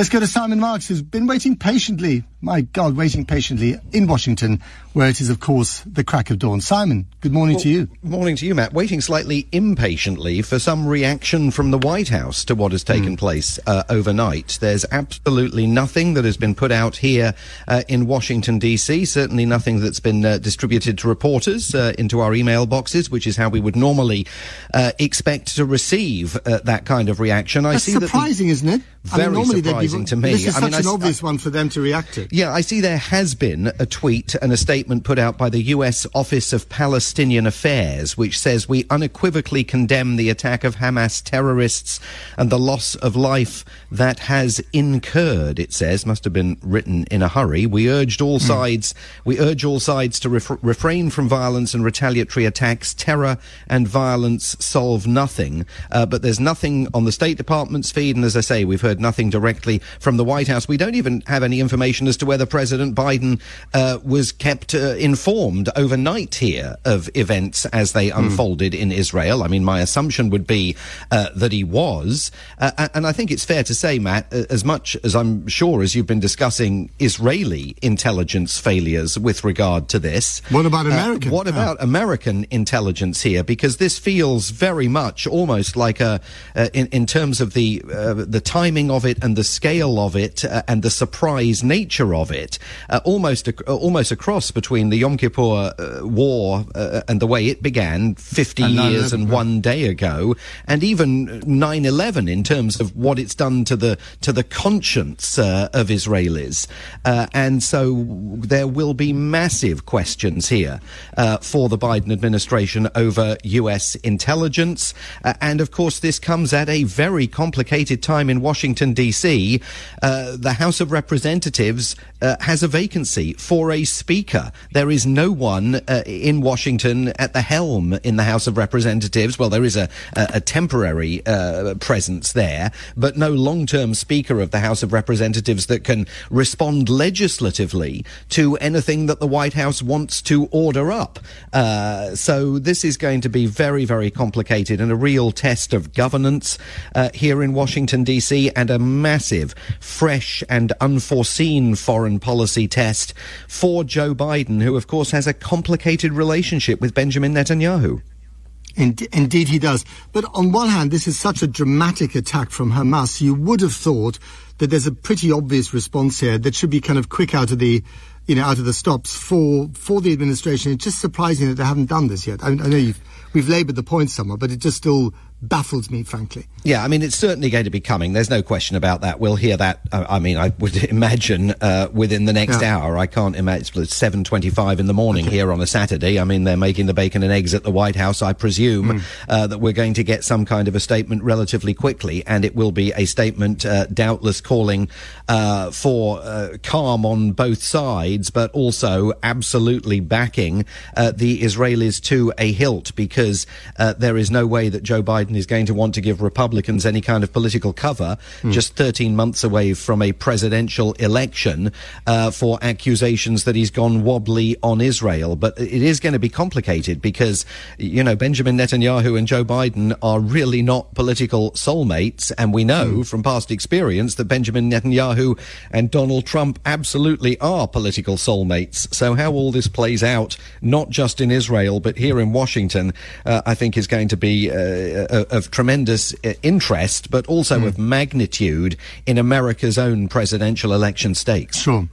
Let's go to Simon Marks, who's been waiting patiently, my God, waiting patiently in Washington, where it is, of course, the crack of dawn. Simon, good morning well, to you. Morning to you, Matt. Waiting slightly impatiently for some reaction from the White House to what has taken mm. place uh, overnight. There's absolutely nothing that has been put out here uh, in Washington, D.C., certainly nothing that's been uh, distributed to reporters uh, into our email boxes, which is how we would normally uh, expect to receive uh, that kind of reaction. I That's see surprising, that the, isn't it? Very I mean, normally surprising to me. This is I such mean, an I, obvious one for them to react to. Yeah, I see there has been a tweet and a statement put out by the U.S. Office of Palestinian Affairs, which says we unequivocally condemn the attack of Hamas terrorists and the loss of life that has incurred. It says must have been written in a hurry. We urged all mm. sides. We urge all sides to ref- refrain from violence and retaliatory attacks. Terror and violence solve nothing. Uh, but there's nothing on the State Department's feed, and as I say, we've heard nothing directly from the White House. We don't even have any information as to whether President Biden uh, was kept uh, informed overnight here of events as they mm. unfolded in Israel. I mean, my assumption would be uh, that he was. Uh, and I think it's fair to say, Matt, uh, as much as I'm sure as you've been discussing Israeli intelligence failures with regard to this. What about uh, American? what about American intelligence here? Because this feels very much almost like a, in, in terms of the, the timing timing of it and the scale of it uh, and the surprise nature of it, uh, almost uh, almost a cross between the Yom Kippur uh, War uh, and the way it began 50 and years and one day ago, and even 9/11 in terms of what it's done to the to the conscience uh, of Israelis, and so there will be massive questions here for the Biden administration over U.S. intelligence, and of course this comes at a very complicated time in Washington. Washington, Uh, the House of Representatives uh, has a vacancy for a speaker. There is no one uh, in Washington at the helm in the House of Representatives. Well, there is a, a, a temporary uh, presence there, but no long term speaker of the House of Representatives that can respond legislatively to anything that the White House wants to order up. Uh, so this is going to be very, very complicated and a real test of governance uh, here in Washington, D.C and a massive, fresh and unforeseen foreign policy test for Joe Biden, who, of course, has a complicated relationship with Benjamin Netanyahu. Indeed, he does. But on one hand, this is such a dramatic attack from Hamas. You would have thought that there's a pretty obvious response here that should be kind of quick out of the, you know, out of the stops for for the administration. It's just surprising that they haven't done this yet. I, I know we've laboured the point somewhat, but it just still baffles me, frankly. Yeah, I mean, it's certainly going to be coming. There's no question about that. We'll hear that. Uh, I mean, I would imagine uh, within the next yeah. hour. I can't imagine it's seven twenty-five in the morning okay. here on a Saturday. I mean, they're making the bacon and eggs at the White House. I presume mm. uh, that we're going to get some kind of a statement relatively quickly, and it will be a statement, uh, doubtless calling uh, for uh, calm on both sides, but also absolutely backing the Israelis to a hilt, because there is no way that Joe Biden Biden is going to want to give Republicans any kind of political cover mm. just 13 months away from a presidential election uh, for accusations that he's gone wobbly on Israel. But it is going to be complicated because, you know, Benjamin Netanyahu and Joe Biden are really not political soulmates. And we know mm. from past experience that Benjamin Netanyahu and Donald Trump absolutely are political soulmates. So how all this plays out, not just in Israel, but here in Washington, uh, I think is going to be uh, of tremendous uh, interest, but also mm. of magnitude in America's own presidential election stakes. Sure.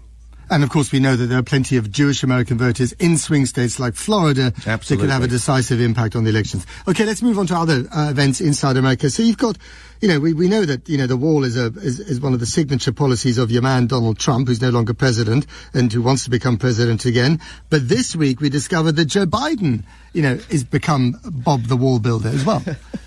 And of course, we know that there are plenty of Jewish American voters in swing states like Florida Absolutely. that could have a decisive impact on the elections. Okay, let's move on to other uh, events inside America. So you've got, you know, we, we know that, you know, the wall is a, is, is one of the signature policies of your man, Donald Trump, who's no longer president and who wants to become president again. But this week we discovered that Joe Biden, you know, has become Bob the wall builder as well.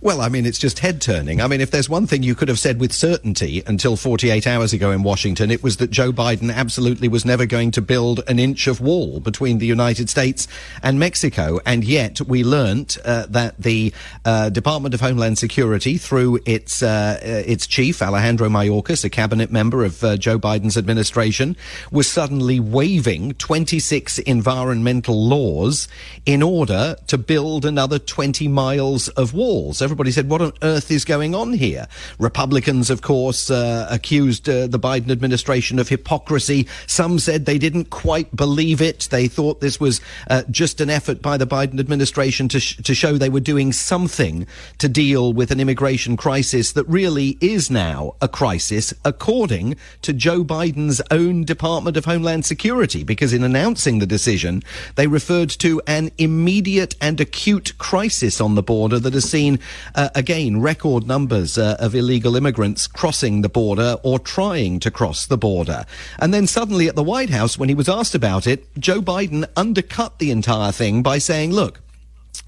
Well, I mean, it's just head turning. I mean, if there's one thing you could have said with certainty until 48 hours ago in Washington, it was that Joe Biden absolutely was never going to build an inch of wall between the United States and Mexico. And yet we learnt uh, that the uh, Department of Homeland Security, through its uh, its chief, Alejandro Mayorkas, a cabinet member of uh, Joe Biden's administration, was suddenly waiving 26 environmental laws in order to build another 20 miles of walls. Everybody said, "What on earth is going on here?" Republicans, of course, uh, accused uh, the Biden administration of hypocrisy. Some said they didn't quite believe it. They thought this was uh, just an effort by the Biden administration to, sh- to show they were doing something to deal with an immigration crisis that really is now a crisis, according to Joe Biden's own Department of Homeland Security, because in announcing the decision, they referred to an immediate and acute crisis on the border that has seen, uh, again, record numbers uh, of illegal immigrants crossing the border or trying to cross the border. And then suddenly at the White House, when he was asked about it, Joe Biden undercut the entire thing by saying, look,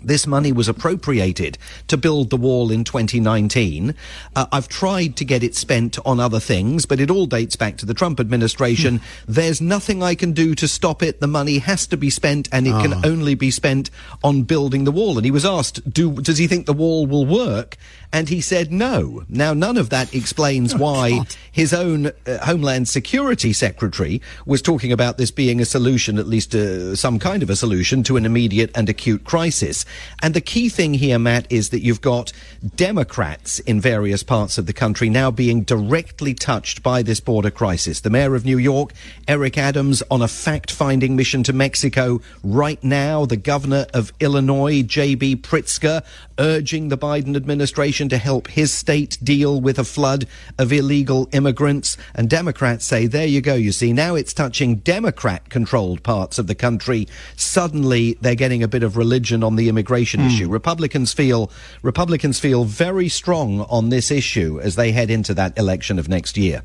this money was appropriated to build the wall in 2019. Uh, I've tried to get it spent on other things, but it all dates back to the Trump administration. Hmm. There's nothing I can do to stop it. The money has to be spent, and it oh. can ah. only be spent on building the wall. And he was asked, do, does he think the wall will work? And he said no. Now, none of that explains oh, why God. his own uh, Homeland Security Secretary was talking about this being a solution, at least uh, some kind of a solution to an immediate and acute crisis. And the key thing here, Matt, is that you've got Democrats in various parts of the country now being directly touched by this border crisis. The mayor of New York, Eric Adams, on a fact finding mission to Mexico right now. The governor of Illinois, J.B. Pritzker, urging the Biden administration to help his state deal with a flood of illegal immigrants. And Democrats say, there you go, you see, now it's touching Democrat controlled parts of the country. Suddenly they're getting a bit of religion on the immigration mm. issue. Republicans feel Republicans feel very strong on this issue as they head into that election of next year.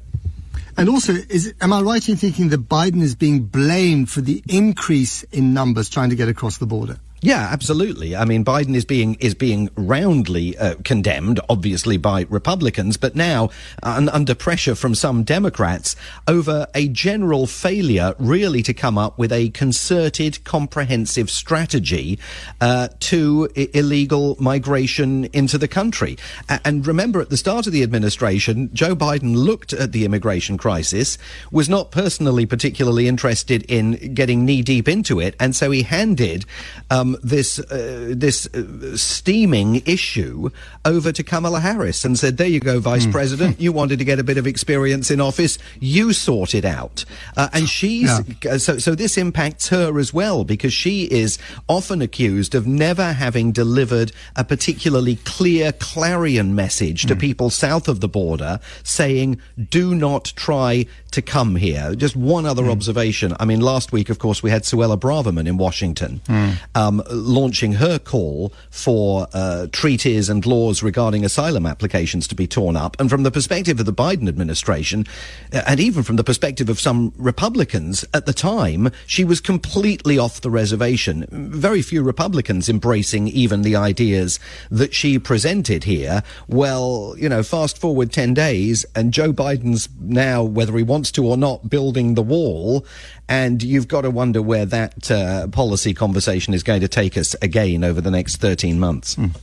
And also, is am I right in thinking that Biden is being blamed for the increase in numbers trying to get across the border? Yeah, absolutely. I mean, Biden is being is being roundly uh, condemned, obviously by Republicans, but now uh, under pressure from some Democrats over a general failure, really, to come up with a concerted, comprehensive strategy uh, to I- illegal migration into the country. A- and remember, at the start of the administration, Joe Biden looked at the immigration crisis, was not personally particularly interested in getting knee deep into it, and so he handed. Um, this uh, this uh, steaming issue over to Kamala Harris and said, "There you go, Vice mm. President. You wanted to get a bit of experience in office. You sort it out." Uh, and she's yeah. Uh, so so this impacts her as well because she is often accused of never having delivered a particularly clear clarion message to mm. people south of the border, saying, "Do not try to come here." Just one other mm. observation. I mean, last week, of course, we had Suella Braverman in Washington. Hmm. Um, launching her call for uh, treaties and laws regarding asylum applications to be torn up. And from the perspective of the Biden administration, uh, and even from the perspective of some Republicans at the time, she was completely off the reservation. Very few Republicans embracing even the ideas that she presented here. Well, you know, fast forward 10 days, and Joe Biden's now, whether he to or not, building the wall. And you've got to wonder where that uh, policy conversation is going to take us again over the next 13 months. Mm.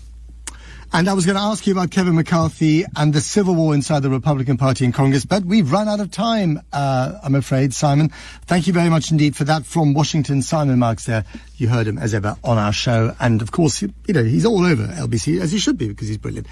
And I was going to ask you about Kevin McCarthy and the civil war inside the Republican Party in Congress, but we've run out of time, uh, I'm afraid, Simon. Thank you very much indeed for that from Washington. Simon Marks there. You heard him as ever on our show. And of course, you know, he's all over LBC, as he should be, because he's brilliant.